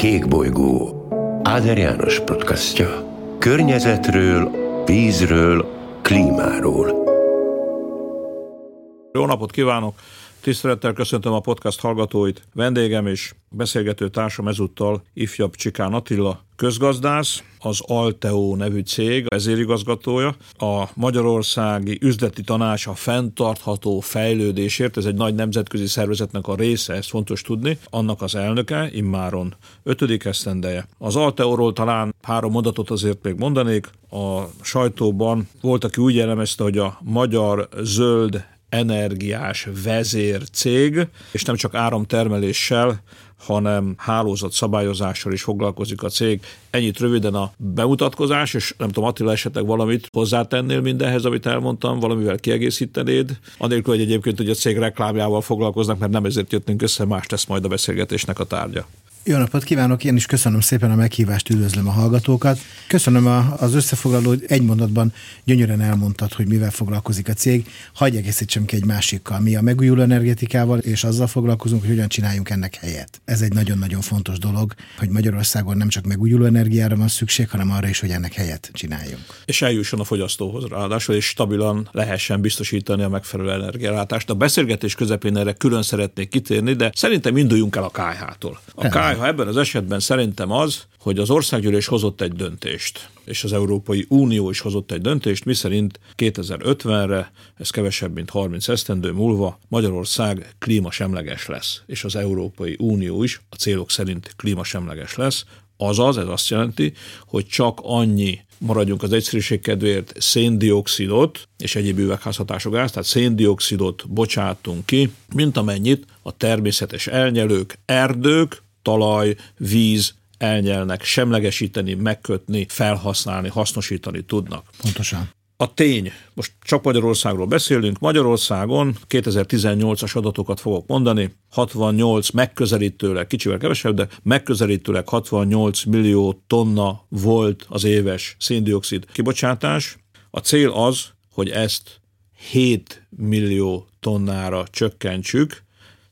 Kék bolygó Áder János podcastja. Környezetről, vízről, klímáról. Jó napot kívánok! Tisztelettel köszöntöm a podcast hallgatóit. Vendégem és beszélgető társam ezúttal ifjabb Csikán Attila, közgazdász, az Alteo nevű cég vezérigazgatója, a Magyarországi Üzleti Tanács a fenntartható fejlődésért, ez egy nagy nemzetközi szervezetnek a része, ez fontos tudni, annak az elnöke, immáron ötödik esztendeje. Az Alteóról talán három mondatot azért még mondanék, a sajtóban volt, aki úgy jellemezte, hogy a magyar zöld energiás vezércég, és nem csak áramtermeléssel, hanem hálózat szabályozással is foglalkozik a cég. Ennyit röviden a bemutatkozás, és nem tudom, Attila esetleg valamit hozzátennél mindenhez, amit elmondtam, valamivel kiegészítenéd, anélkül, hogy egyébként hogy a cég reklámjával foglalkoznak, mert nem ezért jöttünk össze, más tesz majd a beszélgetésnek a tárgya. Jó napot kívánok, én is köszönöm szépen a meghívást, üdvözlöm a hallgatókat. Köszönöm a, az összefoglaló, hogy egy mondatban gyönyörűen elmondtad, hogy mivel foglalkozik a cég. Hagyj egészítsem ki egy másikkal. Mi a megújuló energetikával, és azzal foglalkozunk, hogy hogyan csináljunk ennek helyet. Ez egy nagyon-nagyon fontos dolog, hogy Magyarországon nem csak megújuló energiára van szükség, hanem arra is, hogy ennek helyet csináljunk. És eljusson a fogyasztóhoz ráadásul, és stabilan lehessen biztosítani a megfelelő energiállátást. A beszélgetés közepén erre külön szeretnék kitérni, de szerintem induljunk el a KH-tól. A KH ha ebben az esetben szerintem az, hogy az országgyűlés hozott egy döntést, és az Európai Unió is hozott egy döntést, miszerint 2050-re, ez kevesebb, mint 30 esztendő múlva Magyarország klímasemleges lesz, és az Európai Unió is a célok szerint klímasemleges lesz, Azaz, ez azt jelenti, hogy csak annyi maradjunk az egyszerűség kedvéért széndiokszidot és egyéb üvegházhatású gáz, tehát széndiokszidot bocsátunk ki, mint amennyit a természetes elnyelők, erdők, talaj, víz elnyelnek, semlegesíteni, megkötni, felhasználni, hasznosítani tudnak. Pontosan. A tény, most csak Magyarországról beszélünk, Magyarországon 2018-as adatokat fogok mondani, 68 megközelítőleg, kicsivel kevesebb, de megközelítőleg 68 millió tonna volt az éves széndiokszid kibocsátás. A cél az, hogy ezt 7 millió tonnára csökkentsük,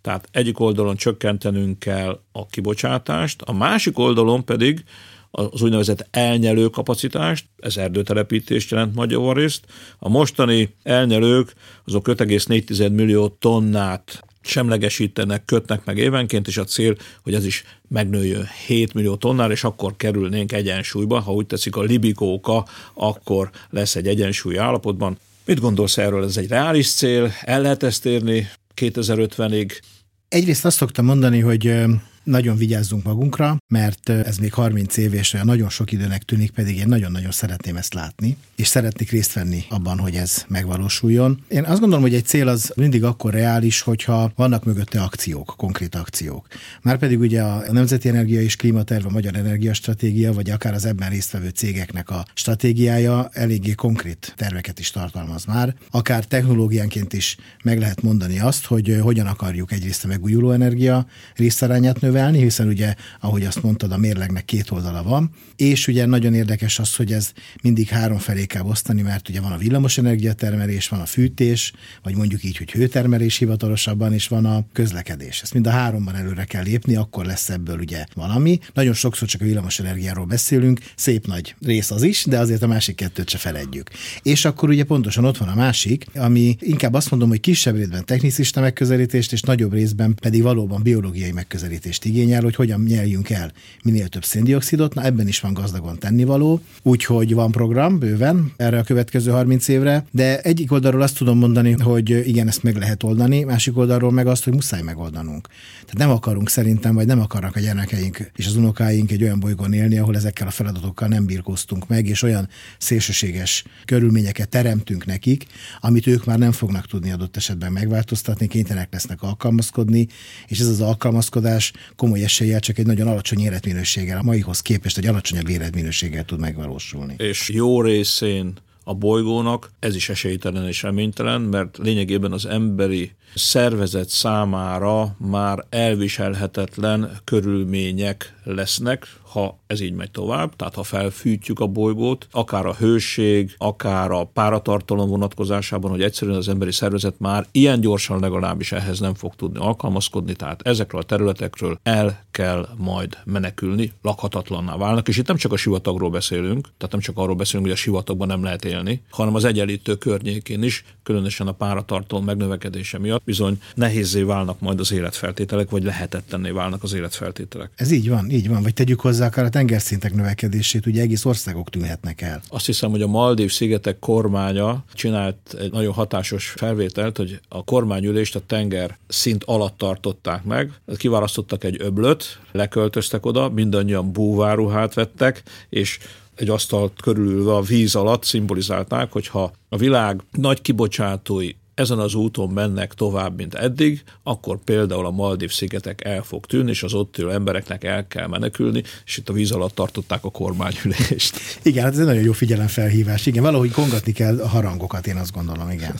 tehát egyik oldalon csökkentenünk kell a kibocsátást, a másik oldalon pedig az úgynevezett elnyelő kapacitást, ez erdőtelepítést jelent magyarrészt. A mostani elnyelők azok 5,4 millió tonnát semlegesítenek, kötnek meg évenként, és a cél, hogy ez is megnőjön 7 millió tonnára, és akkor kerülnénk egyensúlyba. Ha úgy teszik a libikóka, akkor lesz egy egyensúly állapotban. Mit gondolsz erről? Ez egy reális cél? El lehet ezt érni 2050-ig? Egyrészt azt szoktam mondani, hogy nagyon vigyázzunk magunkra, mert ez még 30 év és olyan nagyon sok időnek tűnik, pedig én nagyon-nagyon szeretném ezt látni, és szeretnék részt venni abban, hogy ez megvalósuljon. Én azt gondolom, hogy egy cél az mindig akkor reális, hogyha vannak mögötte akciók, konkrét akciók. Márpedig ugye a Nemzeti Energia és Klímaterv, a Magyar Energiastratégia, vagy akár az ebben résztvevő cégeknek a stratégiája eléggé konkrét terveket is tartalmaz már. Akár technológiánként is meg lehet mondani azt, hogy hogyan akarjuk egyrészt a megújuló energia részarányát növelni, növelni, hiszen ugye, ahogy azt mondtad, a mérlegnek két oldala van, és ugye nagyon érdekes az, hogy ez mindig három felé kell osztani, mert ugye van a villamos energiatermelés, van a fűtés, vagy mondjuk így, hogy hőtermelés hivatalosabban, és van a közlekedés. Ezt mind a háromban előre kell lépni, akkor lesz ebből ugye valami. Nagyon sokszor csak a villamos energiáról beszélünk, szép nagy rész az is, de azért a másik kettőt se feledjük. És akkor ugye pontosan ott van a másik, ami inkább azt mondom, hogy kisebb részben technicista megközelítést, és nagyobb részben pedig valóban biológiai megközelítést igényel, hogy hogyan nyeljünk el minél több széndiokszidot. Na ebben is van gazdagon tennivaló, úgyhogy van program bőven erre a következő 30 évre, de egyik oldalról azt tudom mondani, hogy igen, ezt meg lehet oldani, másik oldalról meg azt, hogy muszáj megoldanunk. Tehát nem akarunk szerintem, vagy nem akarnak a gyermekeink és az unokáink egy olyan bolygón élni, ahol ezekkel a feladatokkal nem birkóztunk meg, és olyan szélsőséges körülményeket teremtünk nekik, amit ők már nem fognak tudni adott esetben megváltoztatni, kénytelenek lesznek alkalmazkodni, és ez az alkalmazkodás komoly eséllyel csak egy nagyon alacsony életminőséggel, a maihoz képest egy alacsonyabb életminőséggel tud megvalósulni. És jó részén a bolygónak, ez is esélytelen és reménytelen, mert lényegében az emberi szervezet számára már elviselhetetlen körülmények lesznek, ha ez így megy tovább, tehát ha felfűtjük a bolygót, akár a hőség, akár a páratartalom vonatkozásában, hogy egyszerűen az emberi szervezet már ilyen gyorsan legalábbis ehhez nem fog tudni alkalmazkodni, tehát ezekről a területekről el kell majd menekülni, lakhatatlanná válnak, és itt nem csak a sivatagról beszélünk, tehát nem csak arról beszélünk, hogy a sivatagban nem lehet élni, hanem az egyenlítő környékén is, különösen a páratartalom megnövekedése miatt bizony nehézé válnak majd az életfeltételek, vagy lehetetlenné válnak az életfeltételek. Ez így van, így van. Vagy tegyük hozzá akár a tengerszintek növekedését, ugye egész országok tűnhetnek el. Azt hiszem, hogy a Maldív szigetek kormánya csinált egy nagyon hatásos felvételt, hogy a kormányülést a tenger szint alatt tartották meg, kiválasztottak egy öblöt, leköltöztek oda, mindannyian búváruhát vettek, és egy asztalt körülülve a víz alatt szimbolizálták, hogyha a világ nagy kibocsátói ezen az úton mennek tovább, mint eddig, akkor például a Maldív szigetek el fog tűnni, és az ott élő embereknek el kell menekülni, és itt a víz alatt tartották a kormányülést. Igen, hát ez egy nagyon jó figyelemfelhívás. Igen, valahogy kongatni kell a harangokat, én azt gondolom, igen.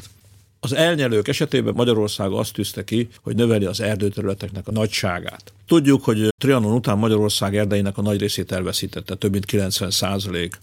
Az elnyelők esetében Magyarország azt tűzte ki, hogy növeli az erdőterületeknek a nagyságát. Tudjuk, hogy Trianon után Magyarország erdeinek a nagy részét elveszítette, több mint 90 százalék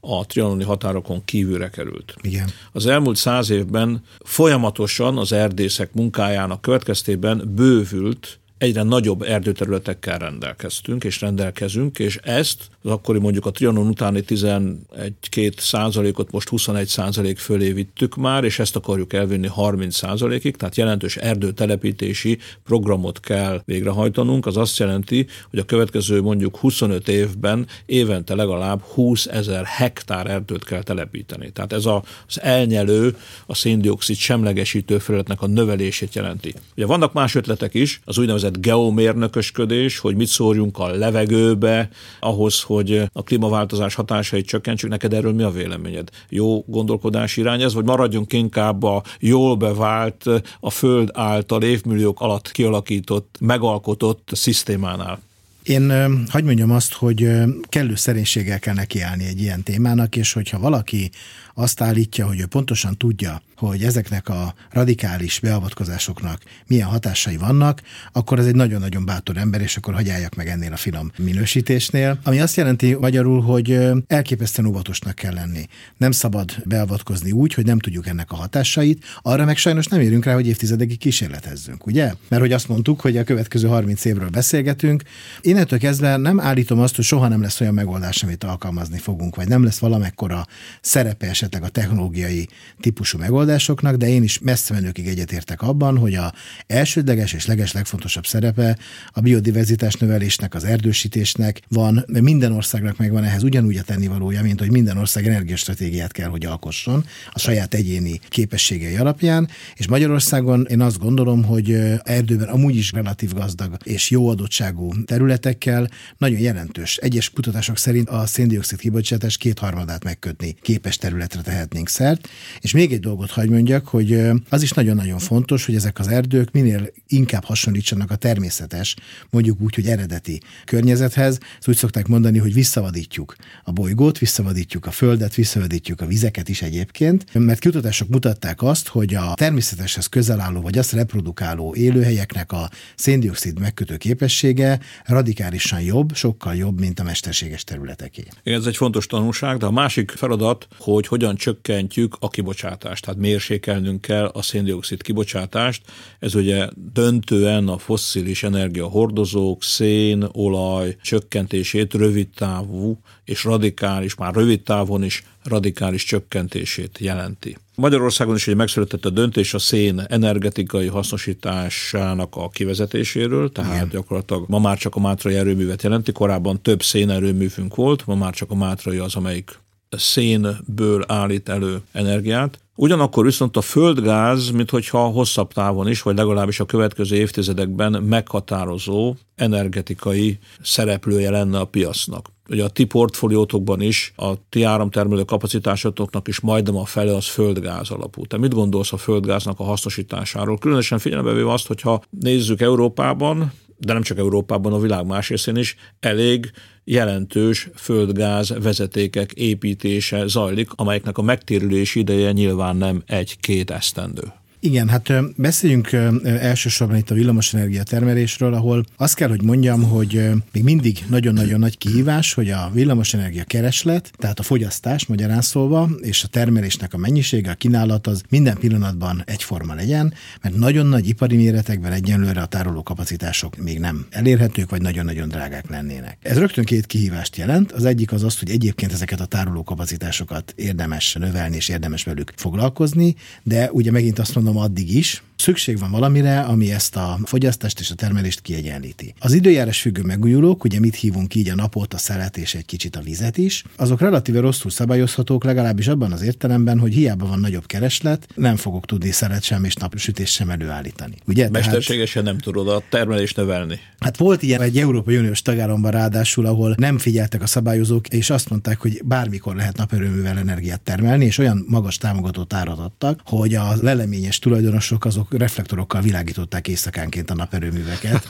a trianoni határokon kívülre került. Igen. Az elmúlt száz évben folyamatosan az erdészek munkájának következtében bővült egyre nagyobb erdőterületekkel rendelkeztünk, és rendelkezünk, és ezt az akkori mondjuk a Trianon utáni 11-2 százalékot most 21 százalék fölé vittük már, és ezt akarjuk elvinni 30 százalékig, tehát jelentős erdőtelepítési programot kell végrehajtanunk. Az azt jelenti, hogy a következő mondjuk 25 évben évente legalább 20 ezer hektár erdőt kell telepíteni. Tehát ez az elnyelő, a széndiokszid semlegesítő felületnek a növelését jelenti. Ugye vannak más ötletek is, az úgynevezett úgynevezett geomérnökösködés, hogy mit szórjunk a levegőbe ahhoz, hogy a klímaváltozás hatásait csökkentsük. Neked erről mi a véleményed? Jó gondolkodás irány ez, vagy maradjunk inkább a jól bevált, a Föld által évmilliók alatt kialakított, megalkotott szisztémánál? Én hagyd mondjam azt, hogy kellő szerénységgel kell nekiállni egy ilyen témának, és hogyha valaki azt állítja, hogy ő pontosan tudja, hogy ezeknek a radikális beavatkozásoknak milyen hatásai vannak, akkor ez egy nagyon-nagyon bátor ember, és akkor hagyjáljak meg ennél a finom minősítésnél. Ami azt jelenti magyarul, hogy elképesztően óvatosnak kell lenni. Nem szabad beavatkozni úgy, hogy nem tudjuk ennek a hatásait, arra meg sajnos nem érünk rá, hogy évtizedekig kísérletezzünk, ugye? Mert hogy azt mondtuk, hogy a következő 30 évről beszélgetünk. Innentől kezdve nem állítom azt, hogy soha nem lesz olyan megoldás, amit alkalmazni fogunk, vagy nem lesz valamekkora szerepe esetleg a technológiai típusú megoldásoknak, de én is messze menőkig egyetértek abban, hogy a elsődleges és leges legfontosabb szerepe a biodiverzitás növelésnek, az erdősítésnek van, minden országnak megvan ehhez ugyanúgy a tennivalója, mint hogy minden ország energiastratégiát kell, hogy alkosson a saját egyéni képességei alapján, és Magyarországon én azt gondolom, hogy erdőben amúgy is relatív gazdag és jó adottságú területekkel nagyon jelentős. Egyes kutatások szerint a széndiokszid kibocsátás kétharmadát megkötni képes területre tehetnénk szert. És még egy dolgot hagy mondjak, hogy az is nagyon-nagyon fontos, hogy ezek az erdők minél inkább hasonlítsanak a természetes, mondjuk úgy, hogy eredeti környezethez. Ezt úgy szokták mondani, hogy visszavadítjuk a bolygót, visszavadítjuk a földet, visszavadítjuk a vizeket is egyébként, mert kutatások mutatták azt, hogy a természeteshez közel álló, vagy azt reprodukáló élőhelyeknek a széndiokszid megkötő képessége radikálisan jobb, sokkal jobb, mint a mesterséges területeké. Ez egy fontos tanulság, de a másik feladat, hogy hogyan csökkentjük a kibocsátást. Tehát mérsékelnünk kell a széndiokszid kibocsátást. Ez ugye döntően a fosszilis energiahordozók, szén, olaj csökkentését rövid távú és radikális, már rövid távon is radikális csökkentését jelenti. Magyarországon is egy megszületett a döntés a szén energetikai hasznosításának a kivezetéséről, tehát Igen. gyakorlatilag ma már csak a mátrai erőművet jelenti, korábban több szénerőművünk volt, ma már csak a mátrai az, amelyik szénből állít elő energiát. Ugyanakkor viszont a földgáz, mintha hosszabb távon is, vagy legalábbis a következő évtizedekben meghatározó energetikai szereplője lenne a piacnak. Ugye a ti portfóliótokban is, a ti áramtermelő kapacitásotoknak is majdnem a fele az földgáz alapú. Te mit gondolsz a földgáznak a hasznosításáról? Különösen figyelembe véve azt, hogyha nézzük Európában, de nem csak Európában, a világ más részén is elég jelentős földgáz vezetékek építése zajlik, amelyeknek a megtérülési ideje nyilván nem egy-két esztendő. Igen, hát beszéljünk elsősorban itt a villamosenergia termelésről, ahol azt kell, hogy mondjam, hogy még mindig nagyon-nagyon nagy kihívás, hogy a villamosenergia kereslet, tehát a fogyasztás magyarán szólva, és a termelésnek a mennyisége, a kínálat az minden pillanatban egyforma legyen, mert nagyon nagy ipari méretekben egyenlőre a tároló kapacitások még nem elérhetők, vagy nagyon-nagyon drágák lennének. Ez rögtön két kihívást jelent. Az egyik az az, hogy egyébként ezeket a tároló kapacitásokat érdemes növelni, és érdemes velük foglalkozni, de ugye megint azt mondom, mondom addig is, szükség van valamire, ami ezt a fogyasztást és a termelést kiegyenlíti. Az időjárás függő megújulók, ugye mit hívunk így a napot, a szelet és egy kicsit a vizet is, azok relatíve rosszul szabályozhatók, legalábbis abban az értelemben, hogy hiába van nagyobb kereslet, nem fogok tudni szelet sem és napsütést sem előállítani. Ugye? Mesterségesen Tehát, nem tudod a termelést növelni. Hát volt ilyen egy Európai Uniós tagállamban ráadásul, ahol nem figyeltek a szabályozók, és azt mondták, hogy bármikor lehet naperőművel energiát termelni, és olyan magas támogatót árat adtak, hogy a leleményes tulajdonosok azok reflektorokkal világították éjszakánként a naperőműveket.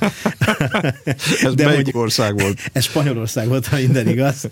ez De melyik ország volt? Ez Spanyolország volt, ha minden igaz.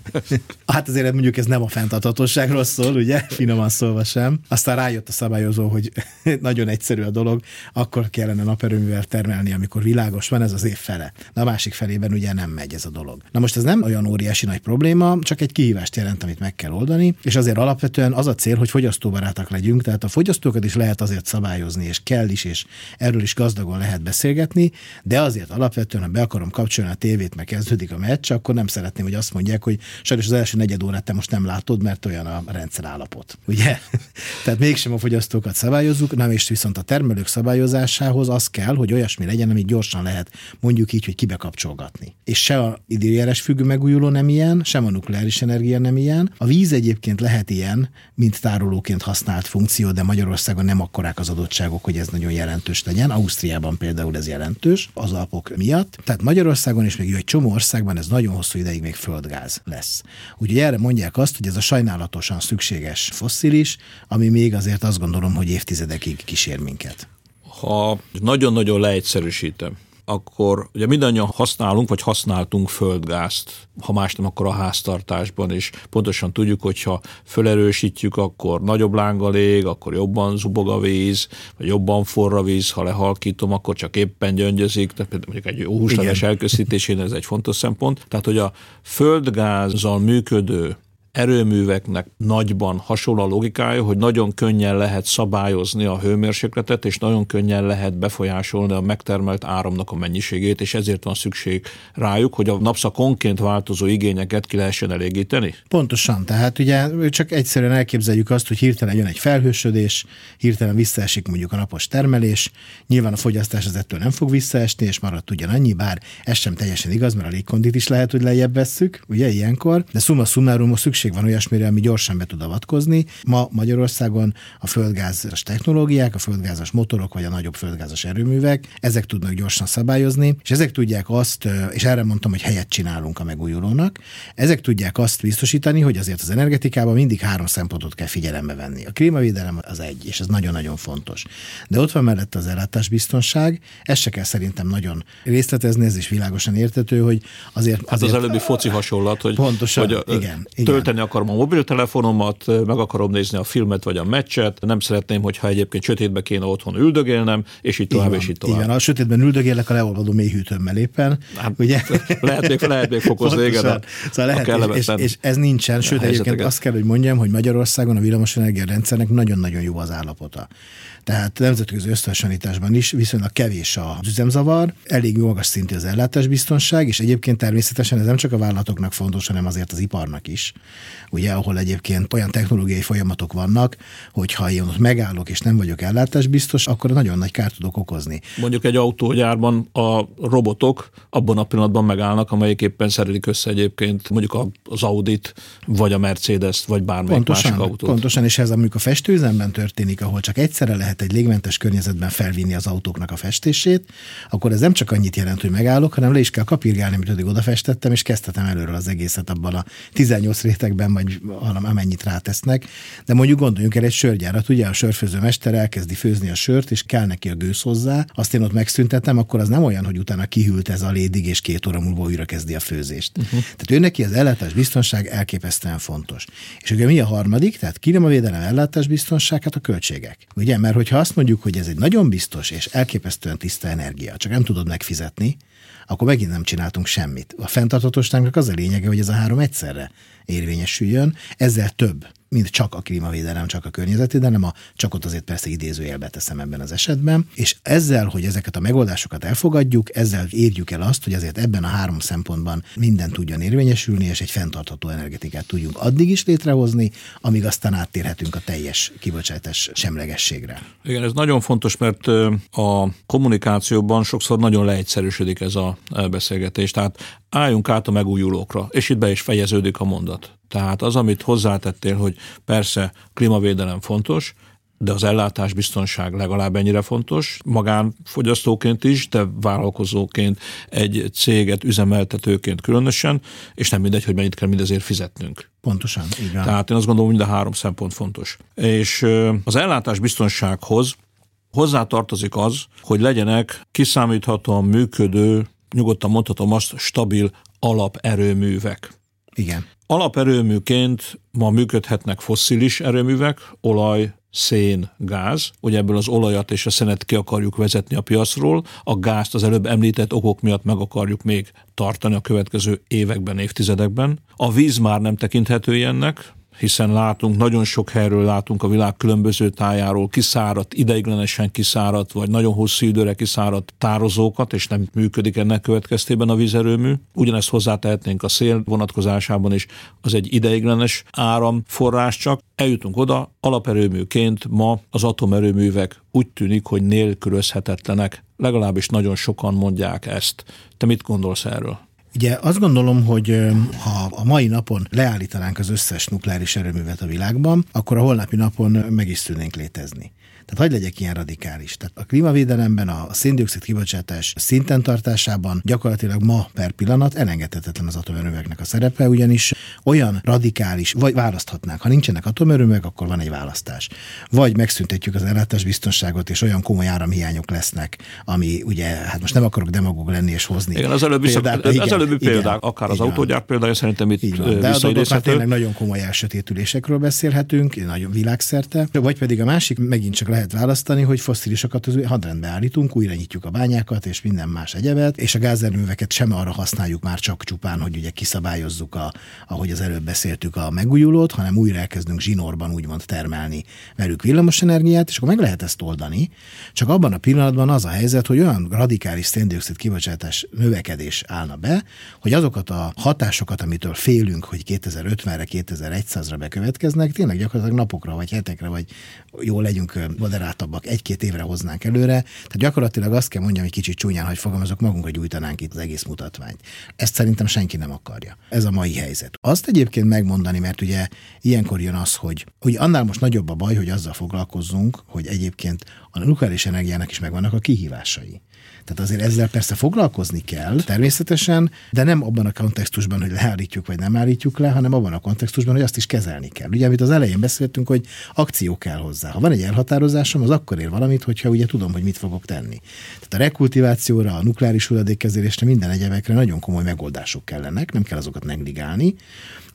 Hát azért mondjuk ez nem a fenntarthatóságról szól, ugye? Finoman szólva sem. Aztán rájött a szabályozó, hogy nagyon egyszerű a dolog, akkor kellene naperőművel termelni, amikor világos van, ez az év fele. De a másik felében ugye nem megy ez a dolog. Na most ez nem olyan óriási nagy probléma, csak egy kihívást jelent, amit meg kell oldani, és azért alapvetően az a cél, hogy fogyasztóbarátak legyünk, tehát a fogyasztókat is lehet azért szabályozni, és kell is, és erről is gazdagon lehet beszélgetni, de azért alapvetően, ha be akarom kapcsolni a tévét, meg kezdődik a meccs, akkor nem szeretném, hogy azt mondják, hogy sajnos az első negyed órát te most nem látod, mert olyan a rendszer állapot. Ugye? Tehát mégsem a fogyasztókat szabályozzuk, nem és viszont a termelők szabályozásához az kell, hogy olyasmi legyen, amit gyorsan lehet mondjuk így, hogy kibekapcsolgatni. És se a időjárás függő megújuló nem ilyen, sem a nukleáris energia nem ilyen. A víz egyébként lehet ilyen, mint tárolóként használt funkció, de Magyarországon nem akkorák az adottságok, hogy ez nagyon jelentős legyen. Ausztriában például ez jelentős az alpok miatt. Tehát Magyarországon és még egy csomó országban ez nagyon hosszú ideig még földgáz lesz. Úgyhogy erre mondják azt, hogy ez a sajnálatosan szükséges fosszilis, ami még azért azt gondolom, hogy évtizedekig kísér minket. Ha nagyon-nagyon leegyszerűsítem, akkor ugye mindannyian használunk, vagy használtunk földgázt, ha más nem, akkor a háztartásban, és pontosan tudjuk, hogyha felerősítjük, akkor nagyobb lánggal ég, akkor jobban zubog a víz, vagy jobban forra víz, ha lehalkítom, akkor csak éppen gyöngyözik, tehát mondjuk egy jó húsleves elkészítésén ez egy fontos szempont. Tehát, hogy a földgázzal működő erőműveknek nagyban hasonló a logikája, hogy nagyon könnyen lehet szabályozni a hőmérsékletet, és nagyon könnyen lehet befolyásolni a megtermelt áramnak a mennyiségét, és ezért van szükség rájuk, hogy a napszakonként változó igényeket ki lehessen elégíteni? Pontosan, tehát ugye csak egyszerűen elképzeljük azt, hogy hirtelen jön egy felhősödés, hirtelen visszaesik mondjuk a napos termelés, nyilván a fogyasztás az ettől nem fog visszaesni, és maradt ugyanannyi, bár ez sem teljesen igaz, mert a légkondit is lehet, hogy lejjebb vesszük, ugye ilyenkor, de summa summarum szükség szükség van olyasmire, ami gyorsan be tud avatkozni. Ma Magyarországon a földgázas technológiák, a földgázas motorok vagy a nagyobb földgázas erőművek, ezek tudnak gyorsan szabályozni, és ezek tudják azt, és erre mondtam, hogy helyet csinálunk a megújulónak, ezek tudják azt biztosítani, hogy azért az energetikában mindig három szempontot kell figyelembe venni. A klímavédelem az egy, és ez nagyon-nagyon fontos. De ott van mellett az ellátásbiztonság, ezt se kell szerintem nagyon részletezni, ez is világosan értető, hogy azért... Hát az előbbi foci hasonlat, hogy, pontosan, hogy igen, tölteni akarom a mobiltelefonomat, meg akarom nézni a filmet vagy a meccset, nem szeretném, hogyha egyébként sötétbe kéne otthon üldögélnem, és így tovább, van, és így tovább. Igen, a sötétben üldögélek a leolvadó mélyhűtőmmel éppen. Hát, ugye? Lehet még, lehet még fokozni, igen. Szóval lehet, és, és, és, ez nincsen, sőt egyébként azt kell, hogy mondjam, hogy Magyarországon a villamosenergia rendszernek nagyon-nagyon jó az állapota tehát nemzetközi összehasonlításban is viszonylag kevés az üzemzavar, elég magas szintű az ellátásbiztonság, és egyébként természetesen ez nem csak a vállalatoknak fontos, hanem azért az iparnak is. Ugye, ahol egyébként olyan technológiai folyamatok vannak, hogy ha én ott megállok és nem vagyok ellátásbiztos, akkor nagyon nagy kárt tudok okozni. Mondjuk egy autógyárban a robotok abban a pillanatban megállnak, amelyik éppen szerelik össze egyébként mondjuk az Audit, vagy a Mercedes-t, vagy bármelyik pontosan, másik autót. Pontosan, és ez amikor a festőüzemben történik, ahol csak egyszerre lehet lehet egy légmentes környezetben felvinni az autóknak a festését, akkor ez nem csak annyit jelent, hogy megállok, hanem le is kell kapirgálni, amit addig odafestettem, és kezdhetem előről az egészet abban a 18 lisztekben, vagy amennyit rátesznek, de mondjuk gondoljunk el egy sörgyárat, ugye a sörfőző mester elkezdi főzni a sört, és kell neki a gőz hozzá, azt én ott megszüntetem, akkor az nem olyan, hogy utána kihűlt ez a lédig, és két óra múlva újra kezdi a főzést. Uh-huh. Tehát ő neki az ellátás biztonság elképesztően fontos. És ugye mi a harmadik? Tehát klímavédelem, ellátás biztonság, hát a költségek. Ugye, mert hogyha azt mondjuk, hogy ez egy nagyon biztos és elképesztően tiszta energia, csak nem tudod megfizetni, akkor megint nem csináltunk semmit. A fenntarthatóságnak az a lényege, hogy ez a három egyszerre érvényesüljön, ezzel több mint csak a klímavédelem, csak a környezeti, de nem a csak ott azért persze idézőjelbe teszem ebben az esetben. És ezzel, hogy ezeket a megoldásokat elfogadjuk, ezzel érjük el azt, hogy azért ebben a három szempontban minden tudjon érvényesülni, és egy fenntartható energetikát tudjunk addig is létrehozni, amíg aztán áttérhetünk a teljes kibocsátás semlegességre. Igen, ez nagyon fontos, mert a kommunikációban sokszor nagyon leegyszerűsödik ez a beszélgetés. Tehát álljunk át a megújulókra, és itt be is fejeződik a mondat. Tehát az, amit hozzátettél, hogy persze klímavédelem fontos, de az ellátás biztonság legalább ennyire fontos, magánfogyasztóként is, de vállalkozóként, egy céget üzemeltetőként különösen, és nem mindegy, hogy mennyit kell mindezért fizetnünk. Pontosan, igen. Tehát én azt gondolom, mind a három szempont fontos. És az ellátás biztonsághoz hozzátartozik az, hogy legyenek kiszámíthatóan működő, nyugodtan mondhatom azt, stabil alaperőművek. Igen. Alaperőműként ma működhetnek fosszilis erőművek, olaj, szén, gáz. Ugye ebből az olajat és a szenet ki akarjuk vezetni a piacról, a gázt az előbb említett okok miatt meg akarjuk még tartani a következő években, évtizedekben. A víz már nem tekinthető ilyennek, hiszen látunk, nagyon sok helyről látunk a világ különböző tájáról kiszáradt, ideiglenesen kiszáradt, vagy nagyon hosszú időre kiszáradt tározókat, és nem működik ennek következtében a vízerőmű. Ugyanezt hozzátehetnénk a szél vonatkozásában is, az egy ideiglenes áramforrás csak. Eljutunk oda, alaperőműként ma az atomerőművek úgy tűnik, hogy nélkülözhetetlenek. Legalábbis nagyon sokan mondják ezt. Te mit gondolsz erről? Ugye azt gondolom, hogy ha a mai napon leállítanánk az összes nukleáris erőművet a világban, akkor a holnapi napon meg is szűnnénk létezni. Tehát hagyd legyek ilyen radikális. Tehát a klímavédelemben, a széndiokszid kibocsátás szinten tartásában gyakorlatilag ma per pillanat elengedhetetlen az atomerőműveknek a szerepe, ugyanis olyan radikális, vagy választhatnánk, ha nincsenek atomerőművek, akkor van egy választás. Vagy megszüntetjük az ellátás biztonságot, és olyan komoly áramhiányok lesznek, ami ugye, hát most nem akarok demagóg lenni és hozni. Igen, az előbbi, példák, az igen, előbbi példák, igen, akár az autógyár példája szerintem itt így van. De az tényleg nagyon komoly elsötétülésekről beszélhetünk, nagyon világszerte, vagy pedig a másik megint csak lehet választani, hogy fosszilisokat az hadrendbe állítunk, újra nyitjuk a bányákat és minden más egyebet, és a gázerőműveket sem arra használjuk már csak csupán, hogy ugye kiszabályozzuk, a, ahogy az előbb beszéltük, a megújulót, hanem újra elkezdünk zsinórban úgymond termelni velük villamosenergiát, és akkor meg lehet ezt oldani. Csak abban a pillanatban az a helyzet, hogy olyan radikális széndiokszid kibocsátás növekedés állna be, hogy azokat a hatásokat, amitől félünk, hogy 2050-re, 2100-ra bekövetkeznek, tényleg gyakorlatilag napokra, vagy hetekre, vagy jól legyünk moderáltabbak, egy-két évre hoznánk előre. Tehát gyakorlatilag azt kell mondjam, hogy kicsit csúnyán, hogy fogalmazok, magunkra gyújtanánk itt az egész mutatványt. Ezt szerintem senki nem akarja. Ez a mai helyzet. Azt egyébként megmondani, mert ugye ilyenkor jön az, hogy, hogy annál most nagyobb a baj, hogy azzal foglalkozzunk, hogy egyébként a nukleáris energiának is megvannak a kihívásai. Tehát azért ezzel persze foglalkozni kell, természetesen, de nem abban a kontextusban, hogy leállítjuk vagy nem állítjuk le, hanem abban a kontextusban, hogy azt is kezelni kell. Ugye, amit az elején beszéltünk, hogy akció kell hozzá. Ha van egy elhatározásom, az akkor ér valamit, hogyha ugye tudom, hogy mit fogok tenni. Tehát a rekultivációra, a nukleáris hulladékkezelésre, minden egyebekre nagyon komoly megoldások kellenek, nem kell azokat negligálni.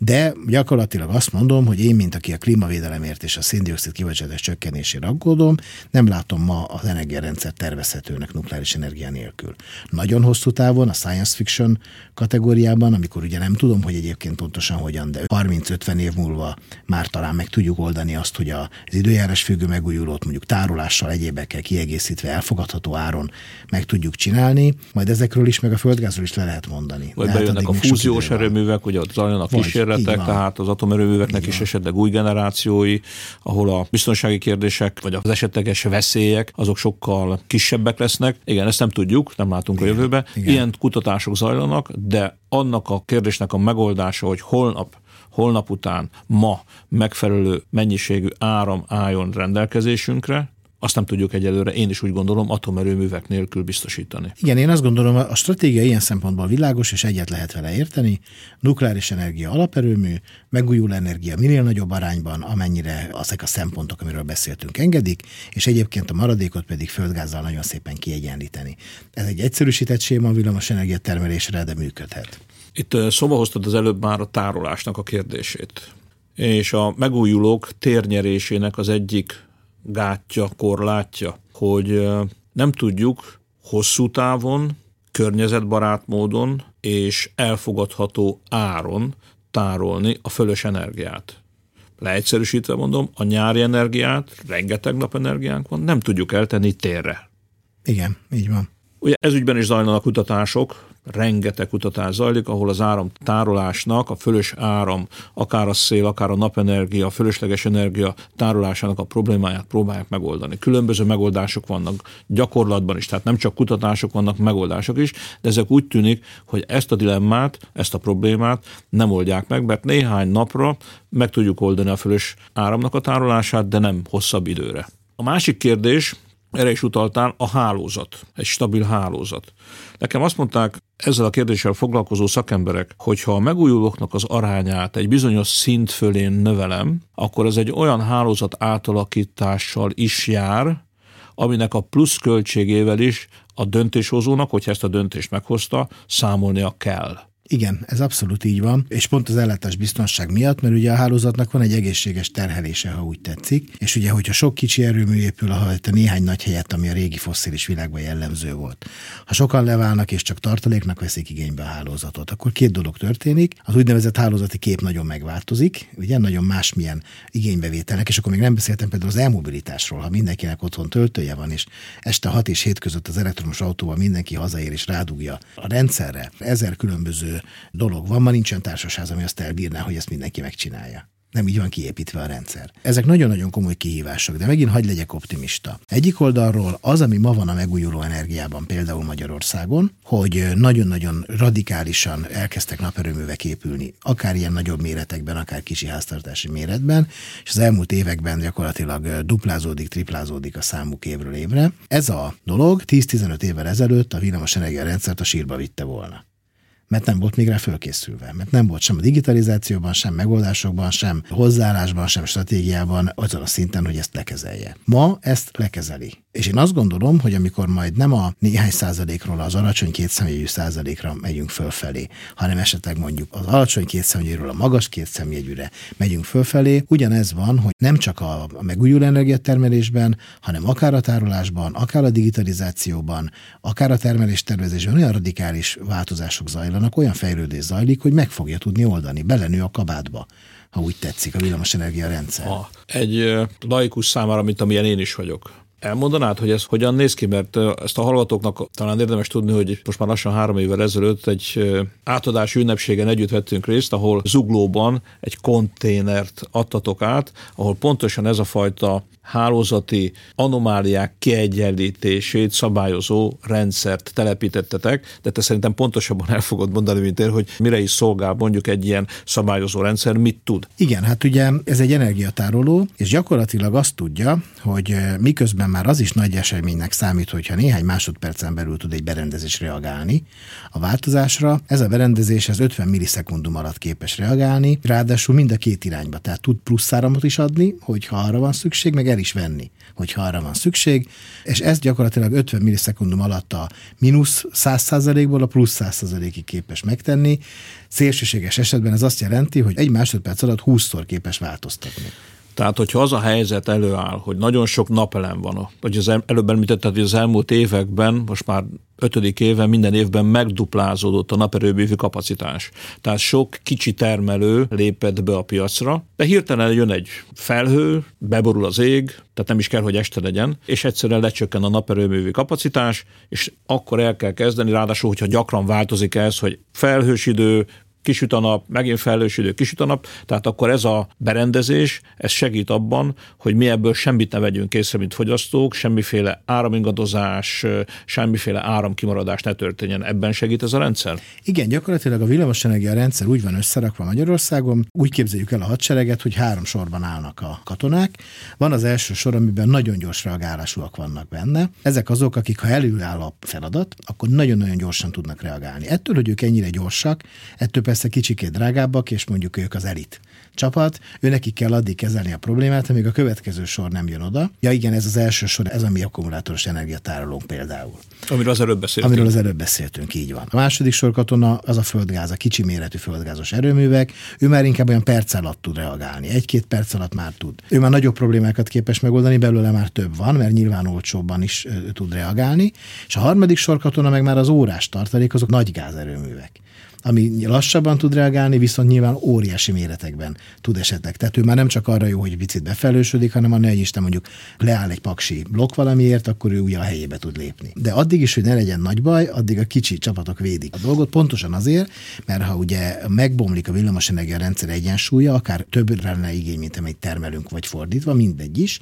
De gyakorlatilag azt mondom, hogy én, mint aki a klímavédelemért és a széndiokszid kibocsátás csökkenésére aggódom, nem látom ma az energiarendszer tervezhetőnek nukleáris energia nélkül. Nagyon hosszú távon a science fiction kategóriában, amikor ugye nem tudom, hogy egyébként pontosan hogyan, de 30-50 év múlva már talán meg tudjuk oldani azt, hogy az időjárás függő megújulót mondjuk tárolással, egyébekkel kiegészítve elfogadható áron meg tudjuk csinálni, majd ezekről is, meg a földgázról is le lehet mondani. Vagy bejönnek hát a fúziós erőművek, ugye ott zajlanak kísérletek, kísérletek, tehát az atomerőműveknek is esetleg új generációi, ahol a biztonsági kérdések vagy az esetleges veszélyek azok sokkal kisebbek lesznek. Igen, ezt nem tudjuk, nem látunk Igen. a jövőbe. Igen. Ilyen kutatások zajlanak, de annak a kérdésnek a megoldása, hogy holnap holnap után, ma megfelelő mennyiségű áram álljon rendelkezésünkre, azt nem tudjuk egyelőre, én is úgy gondolom, atomerőművek nélkül biztosítani. Igen, én azt gondolom, a stratégia ilyen szempontból világos, és egyet lehet vele érteni. Nukleáris energia alaperőmű, megújuló energia minél nagyobb arányban, amennyire azok a szempontok, amiről beszéltünk, engedik, és egyébként a maradékot pedig földgázzal nagyon szépen kiegyenlíteni. Ez egy egyszerűsített séma a villamos energia termelésre, de működhet. Itt szóba hoztad az előbb már a tárolásnak a kérdését. És a megújulók térnyerésének az egyik gátja, korlátja, hogy nem tudjuk hosszú távon, környezetbarát módon és elfogadható áron tárolni a fölös energiát. Leegyszerűsítve mondom, a nyári energiát, rengeteg napenergiánk van, nem tudjuk eltenni térre. Igen, így van. Ugye ezügyben is zajlanak kutatások, rengeteg kutatás zajlik, ahol az áram tárolásnak, a fölös áram, akár a szél, akár a napenergia, a fölösleges energia tárolásának a problémáját próbálják megoldani. Különböző megoldások vannak gyakorlatban is, tehát nem csak kutatások vannak, megoldások is, de ezek úgy tűnik, hogy ezt a dilemmát, ezt a problémát nem oldják meg, mert néhány napra meg tudjuk oldani a fölös áramnak a tárolását, de nem hosszabb időre. A másik kérdés, erre is utaltál, a hálózat, egy stabil hálózat. Nekem azt mondták ezzel a kérdéssel foglalkozó szakemberek, hogy ha a megújulóknak az arányát egy bizonyos szint fölén növelem, akkor ez egy olyan hálózat átalakítással is jár, aminek a plusz költségével is a döntéshozónak, hogyha ezt a döntést meghozta, számolnia kell. Igen, ez abszolút így van, és pont az ellátás biztonság miatt, mert ugye a hálózatnak van egy egészséges terhelése, ha úgy tetszik, és ugye, hogyha sok kicsi erőmű épül a néhány nagy helyet, ami a régi fosszilis világban jellemző volt. Ha sokan leválnak és csak tartaléknak veszik igénybe a hálózatot, akkor két dolog történik. Az úgynevezett hálózati kép nagyon megváltozik, ugye nagyon másmilyen igénybevételnek, és akkor még nem beszéltem például az elmobilitásról, ha mindenkinek otthon töltője van, és este 6 és 7 között az elektromos autóval mindenki hazaér és rádugja a rendszerre. Ezer különböző dolog van, ma nincsen társasház, ami azt elbírná, hogy ezt mindenki megcsinálja. Nem így van kiépítve a rendszer. Ezek nagyon-nagyon komoly kihívások, de megint hagy legyek optimista. Egyik oldalról az, ami ma van a megújuló energiában, például Magyarországon, hogy nagyon-nagyon radikálisan elkezdtek naperőművek épülni, akár ilyen nagyobb méretekben, akár kicsi háztartási méretben, és az elmúlt években gyakorlatilag duplázódik, triplázódik a számuk évről évre. Ez a dolog 10-15 évvel ezelőtt a villamos rendszert a sírba vitte volna mert nem volt még rá fölkészülve, mert nem volt sem a digitalizációban, sem megoldásokban, sem hozzáállásban, sem stratégiában azon a szinten, hogy ezt lekezelje. Ma ezt lekezeli. És én azt gondolom, hogy amikor majd nem a néhány százalékról az alacsony kétszemjegyű százalékra megyünk fölfelé, hanem esetleg mondjuk az alacsony kétszemjegyűről a magas kétszemjegyűre megyünk fölfelé, ugyanez van, hogy nem csak a megújuló energiatermelésben, hanem akár a tárolásban, akár a digitalizációban, akár a termelés tervezésben olyan radikális változások zajlanak, olyan fejlődés zajlik, hogy meg fogja tudni oldani, belenő a kabátba ha úgy tetszik, a villamosenergia rendszer. Ha egy laikus számára, mint amilyen én is vagyok, Elmondanád, hogy ez hogyan néz ki, mert ezt a hallgatóknak talán érdemes tudni, hogy most már lassan három évvel ezelőtt egy átadási ünnepségen együtt vettünk részt, ahol Zuglóban egy konténert adtatok át, ahol pontosan ez a fajta hálózati anomáliák kiegyenlítését szabályozó rendszert telepítettetek, de te szerintem pontosabban el fogod mondani, mint én, hogy mire is szolgál mondjuk egy ilyen szabályozó rendszer, mit tud. Igen, hát ugye ez egy energiatároló, és gyakorlatilag azt tudja, hogy miközben már az is nagy eseménynek számít, hogyha néhány másodpercen belül tud egy berendezés reagálni a változásra, ez a berendezés az 50 millisekundum alatt képes reagálni, ráadásul mind a két irányba, tehát tud plusz áramot is adni, hogyha arra van szükség, meg el is venni, hogyha arra van szükség, és ez gyakorlatilag 50 millisekundum alatt a mínusz 100%-ból a plusz 100%-ig képes megtenni. Szélsőséges esetben ez azt jelenti, hogy egy másodperc alatt 20-szor képes változtatni. Tehát, hogyha az a helyzet előáll, hogy nagyon sok napelem van, vagy az előbb említetted, hogy az elmúlt években, most már ötödik éve minden évben megduplázódott a naperőművű kapacitás. Tehát sok kicsi termelő lépett be a piacra, de hirtelen jön egy felhő, beborul az ég, tehát nem is kell, hogy este legyen, és egyszerűen lecsökken a naperőművű kapacitás, és akkor el kell kezdeni, ráadásul, hogyha gyakran változik ez, hogy felhős idő, kisüt a nap, megint felhős idő, kisüt a nap, tehát akkor ez a berendezés, ez segít abban, hogy mi ebből semmit ne vegyünk észre, mint fogyasztók, semmiféle áramingadozás, semmiféle áramkimaradás ne történjen. Ebben segít ez a rendszer? Igen, gyakorlatilag a villamosenergia rendszer úgy van összerakva Magyarországon, úgy képzeljük el a hadsereget, hogy három sorban állnak a katonák. Van az első sor, amiben nagyon gyors reagálásúak vannak benne. Ezek azok, akik ha előáll a feladat, akkor nagyon-nagyon gyorsan tudnak reagálni. Ettől, hogy ők ennyire gyorsak, ettől persze kicsikét drágábbak, és mondjuk ők az elit csapat, ő neki kell addig kezelni a problémát, amíg a következő sor nem jön oda. Ja igen, ez az első sor, ez a mi akkumulátoros energiatárolónk például. Amiről az előbb beszéltünk. Amiről az előbb beszéltünk, így van. A második sor katona az a földgáz, a kicsi méretű földgázos erőművek, ő már inkább olyan perc alatt tud reagálni, egy-két perc alatt már tud. Ő már nagyobb problémákat képes megoldani, belőle már több van, mert nyilván olcsóbban is tud reagálni. És a harmadik sor katona meg már az órás tartalék, azok nagy gázerőművek ami lassabban tud reagálni, viszont nyilván óriási méretekben tud esetleg. Tehát ő már nem csak arra jó, hogy picit befelősödik, hanem a ne Isten mondjuk leáll egy paksi blokk valamiért, akkor ő ugye a helyébe tud lépni. De addig is, hogy ne legyen nagy baj, addig a kicsi csapatok védik a dolgot, pontosan azért, mert ha ugye megbomlik a villamosenergia rendszer egyensúlya, akár többre lenne igény, mint amit termelünk, vagy fordítva, mindegy is,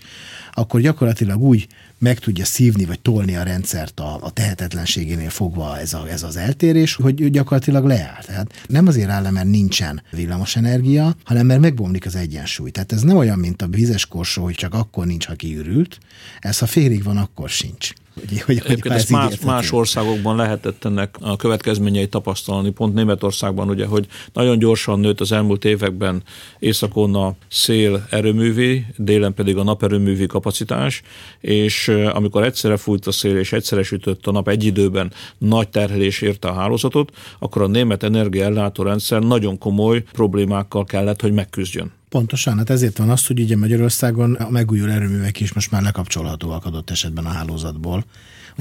akkor gyakorlatilag úgy meg tudja szívni vagy tolni a rendszert a, a tehetetlenségénél fogva ez, a, ez az eltérés, hogy gyakorlatilag leáll. Tehát nem azért áll mert nincsen villamosenergia, hanem mert megbomlik az egyensúly. Tehát ez nem olyan, mint a vizes korsó, hogy csak akkor nincs, ha kiürült. Ez ha félig van, akkor sincs. Hogy, hogy, hogy ezt más, más országokban lehetett ennek a következményeit tapasztalni, pont Németországban ugye, hogy nagyon gyorsan nőtt az elmúlt években északon a szél erőművi, délen pedig a naperőművi kapacitás, és amikor egyszerre fújt a szél és egyszerre sütött a nap egy időben nagy terhelés érte a hálózatot, akkor a német energiaellátó rendszer nagyon komoly problémákkal kellett, hogy megküzdjön. Pontosan, hát ezért van az, hogy ugye Magyarországon a megújuló erőművek is most már lekapcsolhatóak adott esetben a hálózatból,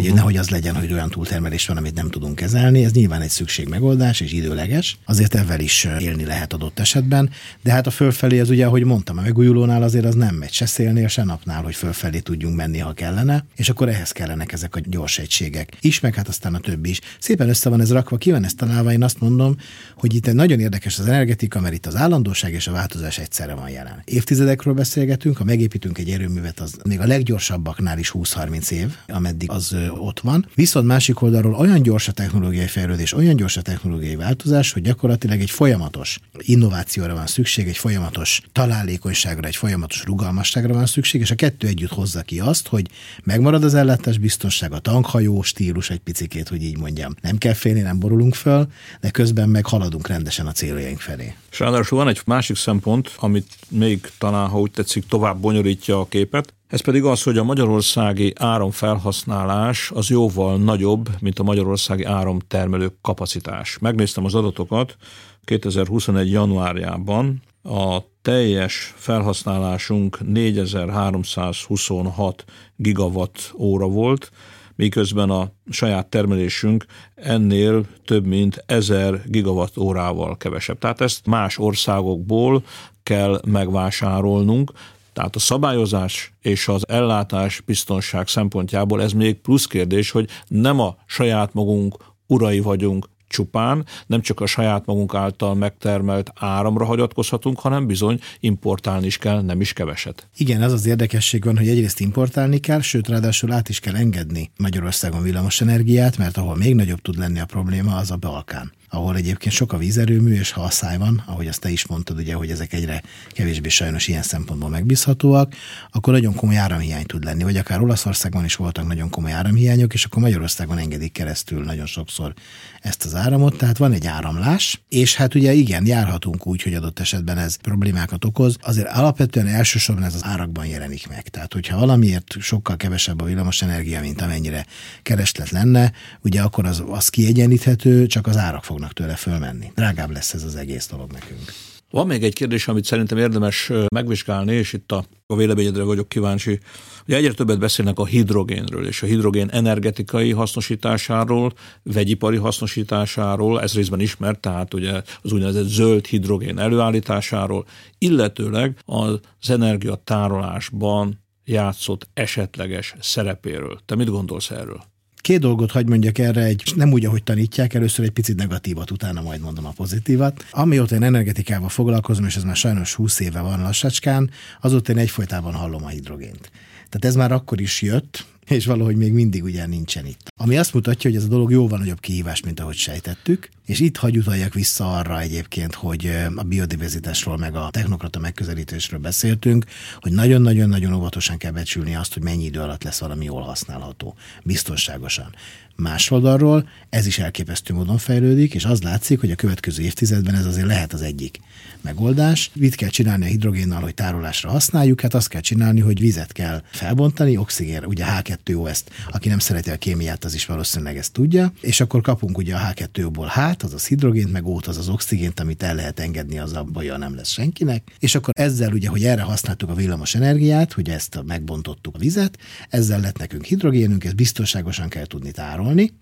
uh-huh. nehogy az legyen, hogy olyan túltermelés van, amit nem tudunk kezelni. Ez nyilván egy szükségmegoldás és időleges, azért ezzel is élni lehet adott esetben, de hát a fölfelé az ugye, ahogy mondtam, a megújulónál azért az nem megy se szélnél, se napnál, hogy fölfelé tudjunk menni, ha kellene, és akkor ehhez kellenek ezek a gyors egységek is, meg hát aztán a többi is. Szépen össze van ez rakva, ki van ezt találva, én azt mondom, hogy itt egy nagyon érdekes az energetika, mert itt az állandóság és a változás egyszerre van jelen. Évtizedekről beszélgetünk, ha megépítünk egy erőművet, az még a leggyorsabbaknál is 20-30 év, ameddig az ott van. Viszont másik oldalról olyan gyors a technológiai fejlődés, olyan gyors a technológiai változás, hogy gyakorlatilag egy folyamatos innovációra van szükség, egy folyamatos találékonyságra, egy folyamatos rugalmasságra van szükség, és a kettő együtt hozza ki azt, hogy megmarad az ellátás biztonság, a tankhajó stílus egy picikét, hogy így mondjam. Nem kell félni, nem borulunk föl, de közben meg haladunk rendesen a céljaink felé. És van egy másik szempont, amit még talán, ha úgy tetszik, tovább bonyolítja a képet, ez pedig az, hogy a magyarországi áramfelhasználás az jóval nagyobb, mint a magyarországi áramtermelő kapacitás. Megnéztem az adatokat 2021. januárjában, a teljes felhasználásunk 4326 gigawatt óra volt, miközben a saját termelésünk ennél több mint 1000 gigawatt órával kevesebb. Tehát ezt más országokból kell megvásárolnunk, tehát a szabályozás és az ellátás biztonság szempontjából ez még plusz kérdés, hogy nem a saját magunk urai vagyunk csupán, nem csak a saját magunk által megtermelt áramra hagyatkozhatunk, hanem bizony importálni is kell, nem is keveset. Igen, ez az érdekesség van, hogy egyrészt importálni kell, sőt, ráadásul át is kell engedni Magyarországon villamos energiát, mert ahol még nagyobb tud lenni a probléma, az a Balkán ahol egyébként sok a vízerőmű, és ha a száj van, ahogy azt te is mondtad, ugye, hogy ezek egyre kevésbé sajnos ilyen szempontból megbízhatóak, akkor nagyon komoly áramhiány tud lenni, vagy akár Olaszországban is voltak nagyon komoly áramhiányok, és akkor Magyarországon engedik keresztül nagyon sokszor ezt az áramot, tehát van egy áramlás, és hát ugye igen, járhatunk úgy, hogy adott esetben ez problémákat okoz, azért alapvetően elsősorban ez az árakban jelenik meg. Tehát, hogyha valamiért sokkal kevesebb a villamos energia, mint amennyire kereslet lenne, ugye akkor az, az kiegyenlíthető, csak az árak fog fognak tőle fölmenni. Drágább lesz ez az egész dolog nekünk. Van még egy kérdés, amit szerintem érdemes megvizsgálni, és itt a, a véleményedre vagyok kíváncsi. Ugye egyre többet beszélnek a hidrogénről, és a hidrogén energetikai hasznosításáról, vegyipari hasznosításáról, ez részben ismert, tehát ugye az úgynevezett zöld hidrogén előállításáról, illetőleg az energiatárolásban játszott esetleges szerepéről. Te mit gondolsz erről? Két dolgot hagy mondjak erre, egy, nem úgy, ahogy tanítják, először egy picit negatívat, utána majd mondom a pozitívat. Amióta én energetikával foglalkozom, és ez már sajnos 20 éve van lassacskán, azóta én egyfolytában hallom a hidrogént. Tehát ez már akkor is jött, és valahogy még mindig ugye nincsen itt. Ami azt mutatja, hogy ez a dolog jóval nagyobb kihívás, mint ahogy sejtettük, és itt hagy utaljak vissza arra egyébként, hogy a biodiverzitásról meg a technokrata megközelítésről beszéltünk, hogy nagyon-nagyon-nagyon óvatosan kell becsülni azt, hogy mennyi idő alatt lesz valami jól használható, biztonságosan. Más oldalról ez is elképesztő módon fejlődik, és az látszik, hogy a következő évtizedben ez azért lehet az egyik megoldás. Mit kell csinálni a hidrogénnal, hogy tárolásra használjuk? Hát azt kell csinálni, hogy vizet kell felbontani, oxigén, ugye H2O ezt, aki nem szereti a kémiát, az is valószínűleg ezt tudja, és akkor kapunk ugye a H2O-ból hát, azaz hidrogént, meg ót, azaz oxigént, amit el lehet engedni, az a baja nem lesz senkinek. És akkor ezzel ugye, hogy erre használtuk a villamos energiát, hogy ezt megbontottuk a vizet, ezzel lett nekünk hidrogénünk, ezt biztonságosan kell tudni tárolni, colony.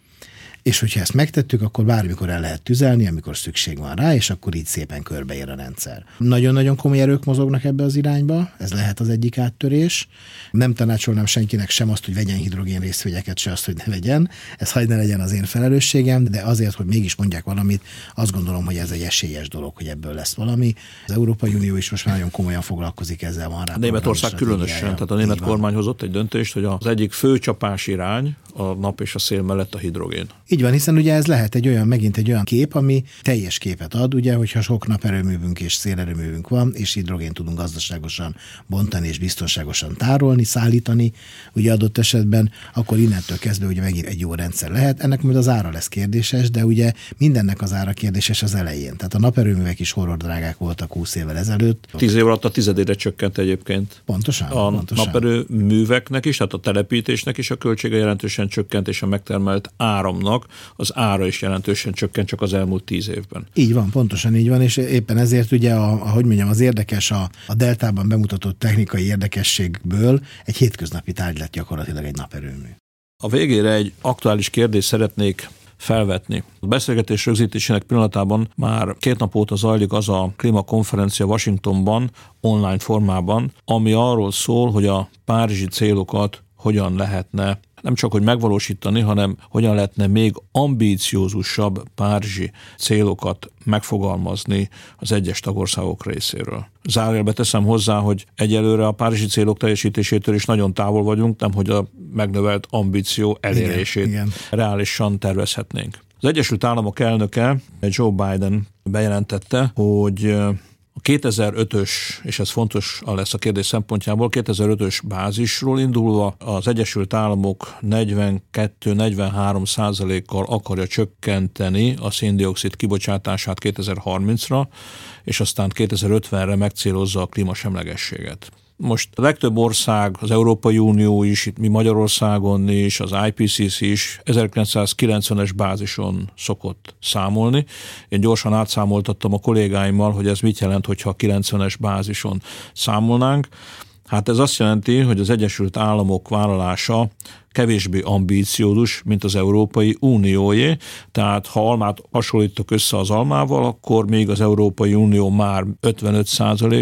És hogyha ezt megtettük, akkor bármikor el lehet tüzelni, amikor szükség van rá, és akkor így szépen körbeér a rendszer. Nagyon-nagyon komoly erők mozognak ebbe az irányba, ez lehet az egyik áttörés. Nem tanácsolnám senkinek sem azt, hogy vegyen hidrogén részvegyeket, se azt, hogy ne vegyen. Ez hagyd ne legyen az én felelősségem, de azért, hogy mégis mondják valamit, azt gondolom, hogy ez egy esélyes dolog, hogy ebből lesz valami. Az Európai Unió is most már nagyon komolyan foglalkozik ezzel, van rá. Németország különösen, tehát a német kormány hozott egy döntést, hogy az egyik fő csapás irány a nap és a szél mellett a hidrogén. Így van, hiszen ugye ez lehet egy olyan, megint egy olyan kép, ami teljes képet ad, ugye, hogyha sok naperőművünk és szélerőművünk van, és hidrogén tudunk gazdaságosan bontani és biztonságosan tárolni, szállítani, ugye adott esetben, akkor innentől kezdve ugye megint egy jó rendszer lehet. Ennek majd az ára lesz kérdéses, de ugye mindennek az ára kérdéses az elején. Tehát a naperőművek is horror drágák voltak 20 évvel ezelőtt. 10 év alatt a tizedére csökkent egyébként. Pontosan. A pontosan. naperőműveknek is, tehát a telepítésnek is a költsége jelentősen csökkent, és a megtermelt áramnak az ára is jelentősen csökkent csak az elmúlt tíz évben. Így van, pontosan így van, és éppen ezért ugye, a, a, hogy mondjam, az érdekes, a, a deltában bemutatott technikai érdekességből egy hétköznapi tárgy lett gyakorlatilag egy naperőmű. A végére egy aktuális kérdést szeretnék felvetni. A beszélgetés rögzítésének pillanatában már két nap óta zajlik az a klímakonferencia Washingtonban, online formában, ami arról szól, hogy a párizsi célokat hogyan lehetne nem csak, hogy megvalósítani, hanem hogyan lehetne még ambíciózusabb párizsi célokat megfogalmazni az egyes tagországok részéről. Zárójelbe teszem hozzá, hogy egyelőre a párizsi célok teljesítésétől is nagyon távol vagyunk, nem hogy a megnövelt ambíció elérését igen, igen. reálisan tervezhetnénk. Az Egyesült Államok elnöke, Joe Biden bejelentette, hogy a 2005-ös, és ez fontos lesz a kérdés szempontjából, 2005-ös bázisról indulva az Egyesült Államok 42-43 százalékkal akarja csökkenteni a széndiokszid kibocsátását 2030-ra, és aztán 2050-re megcélozza a klímasemlegességet. Most a legtöbb ország, az Európai Unió is, itt mi Magyarországon is, az IPCC is 1990-es bázison szokott számolni. Én gyorsan átszámoltattam a kollégáimmal, hogy ez mit jelent, hogyha a 90-es bázison számolnánk. Hát ez azt jelenti, hogy az Egyesült Államok vállalása kevésbé ambíciózus, mint az Európai Unióé. Tehát ha almát hasonlítok össze az almával, akkor még az Európai Unió már 55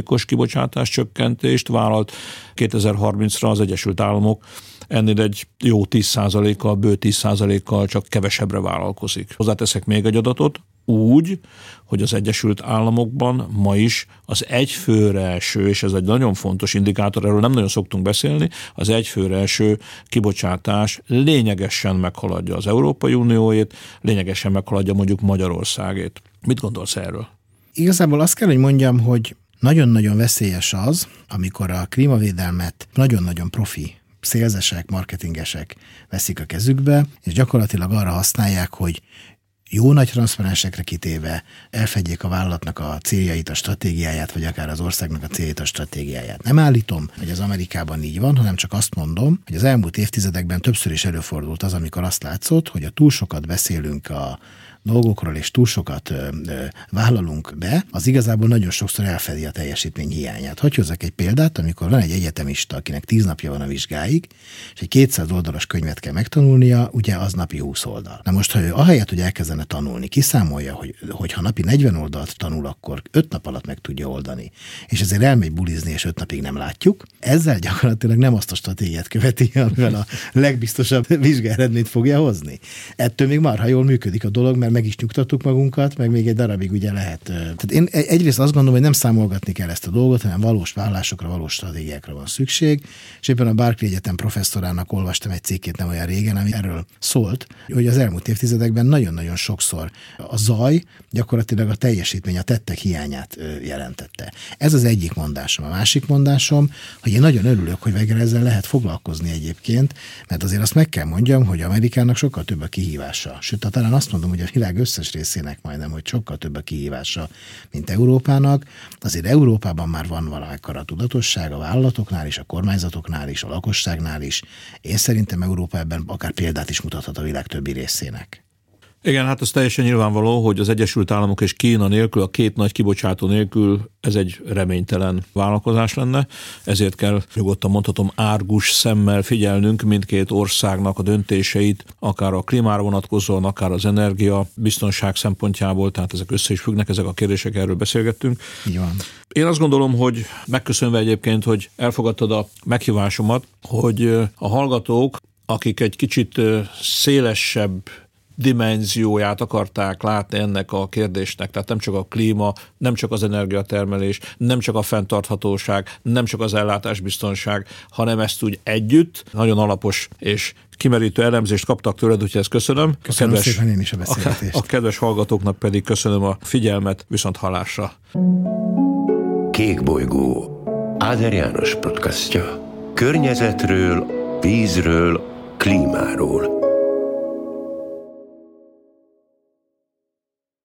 os kibocsátás csökkentést vállalt. 2030-ra az Egyesült Államok ennél egy jó 10%-kal, bő 10%-kal csak kevesebbre vállalkozik. Hozzáteszek még egy adatot, úgy, hogy az Egyesült Államokban ma is az egyfőre első, és ez egy nagyon fontos indikátor, erről nem nagyon szoktunk beszélni, az egyfőre első kibocsátás lényegesen meghaladja az Európai Unióét, lényegesen meghaladja mondjuk Magyarországét. Mit gondolsz erről? Igazából azt kell, hogy mondjam, hogy nagyon-nagyon veszélyes az, amikor a klímavédelmet nagyon-nagyon profi szélzesek, marketingesek veszik a kezükbe, és gyakorlatilag arra használják, hogy jó nagy transzparensekre kitéve elfedjék a vállalatnak a céljait, a stratégiáját, vagy akár az országnak a céljait, a stratégiáját. Nem állítom, hogy az Amerikában így van, hanem csak azt mondom, hogy az elmúlt évtizedekben többször is előfordult az, amikor azt látszott, hogy a túl sokat beszélünk a dolgokról, és túl sokat ö, ö, vállalunk be, az igazából nagyon sokszor elfedi a teljesítmény hiányát. Hogy hozzak egy példát, amikor van egy egyetemista, akinek tíz napja van a vizsgáig, és egy 200 oldalas könyvet kell megtanulnia, ugye az napi 20 oldal. Na most, ha ő ahelyett, hogy elkezdene tanulni, kiszámolja, hogy, hogy ha napi 40 oldalt tanul, akkor 5 nap alatt meg tudja oldani, és ezért elmegy bulizni, és 5 napig nem látjuk, ezzel gyakorlatilag nem azt a stratégiát követi, amivel a legbiztosabb vizsgáredményt fogja hozni. Ettől még marha jól működik a dolog, mert meg is nyugtattuk magunkat, meg még egy darabig ugye lehet. Tehát én egyrészt azt gondolom, hogy nem számolgatni kell ezt a dolgot, hanem valós vállásokra, valós stratégiákra van szükség. És éppen a Barclay Egyetem professzorának olvastam egy cikkét nem olyan régen, ami erről szólt, hogy az elmúlt évtizedekben nagyon-nagyon sokszor a zaj gyakorlatilag a teljesítmény, a tettek hiányát jelentette. Ez az egyik mondásom. A másik mondásom, hogy én nagyon örülök, hogy végre ezzel lehet foglalkozni egyébként, mert azért azt meg kell mondjam, hogy Amerikának sokkal több a kihívása. Sőt, talán azt mondom, hogy a világ összes részének majdnem, hogy sokkal több a kihívása, mint Európának. Azért Európában már van valamekkora tudatosság a vállalatoknál is, a kormányzatoknál is, a lakosságnál is. Én szerintem Európa ebben akár példát is mutathat a világ többi részének. Igen, hát az teljesen nyilvánvaló, hogy az Egyesült Államok és Kína nélkül, a két nagy kibocsátó nélkül ez egy reménytelen vállalkozás lenne, ezért kell nyugodtan mondhatom árgus szemmel figyelnünk mindkét országnak a döntéseit, akár a klímára vonatkozóan, akár az energia biztonság szempontjából, tehát ezek össze is függnek, ezek a kérdések, erről beszélgettünk. Így van. Én azt gondolom, hogy megköszönve egyébként, hogy elfogadtad a meghívásomat, hogy a hallgatók, akik egy kicsit szélesebb dimenzióját akarták látni ennek a kérdésnek. Tehát nem csak a klíma, nem csak az energiatermelés, nem csak a fenntarthatóság, nem csak az ellátásbiztonság, hanem ezt úgy együtt, nagyon alapos és kimerítő elemzést kaptak tőled, úgyhogy ezt köszönöm. Köszönöm a kedves, szépen én is a beszélgetést. A, a kedves hallgatóknak pedig köszönöm a figyelmet, viszont hallásra. Kék bolygó. Áder János podcastja. Környezetről, vízről, klímáról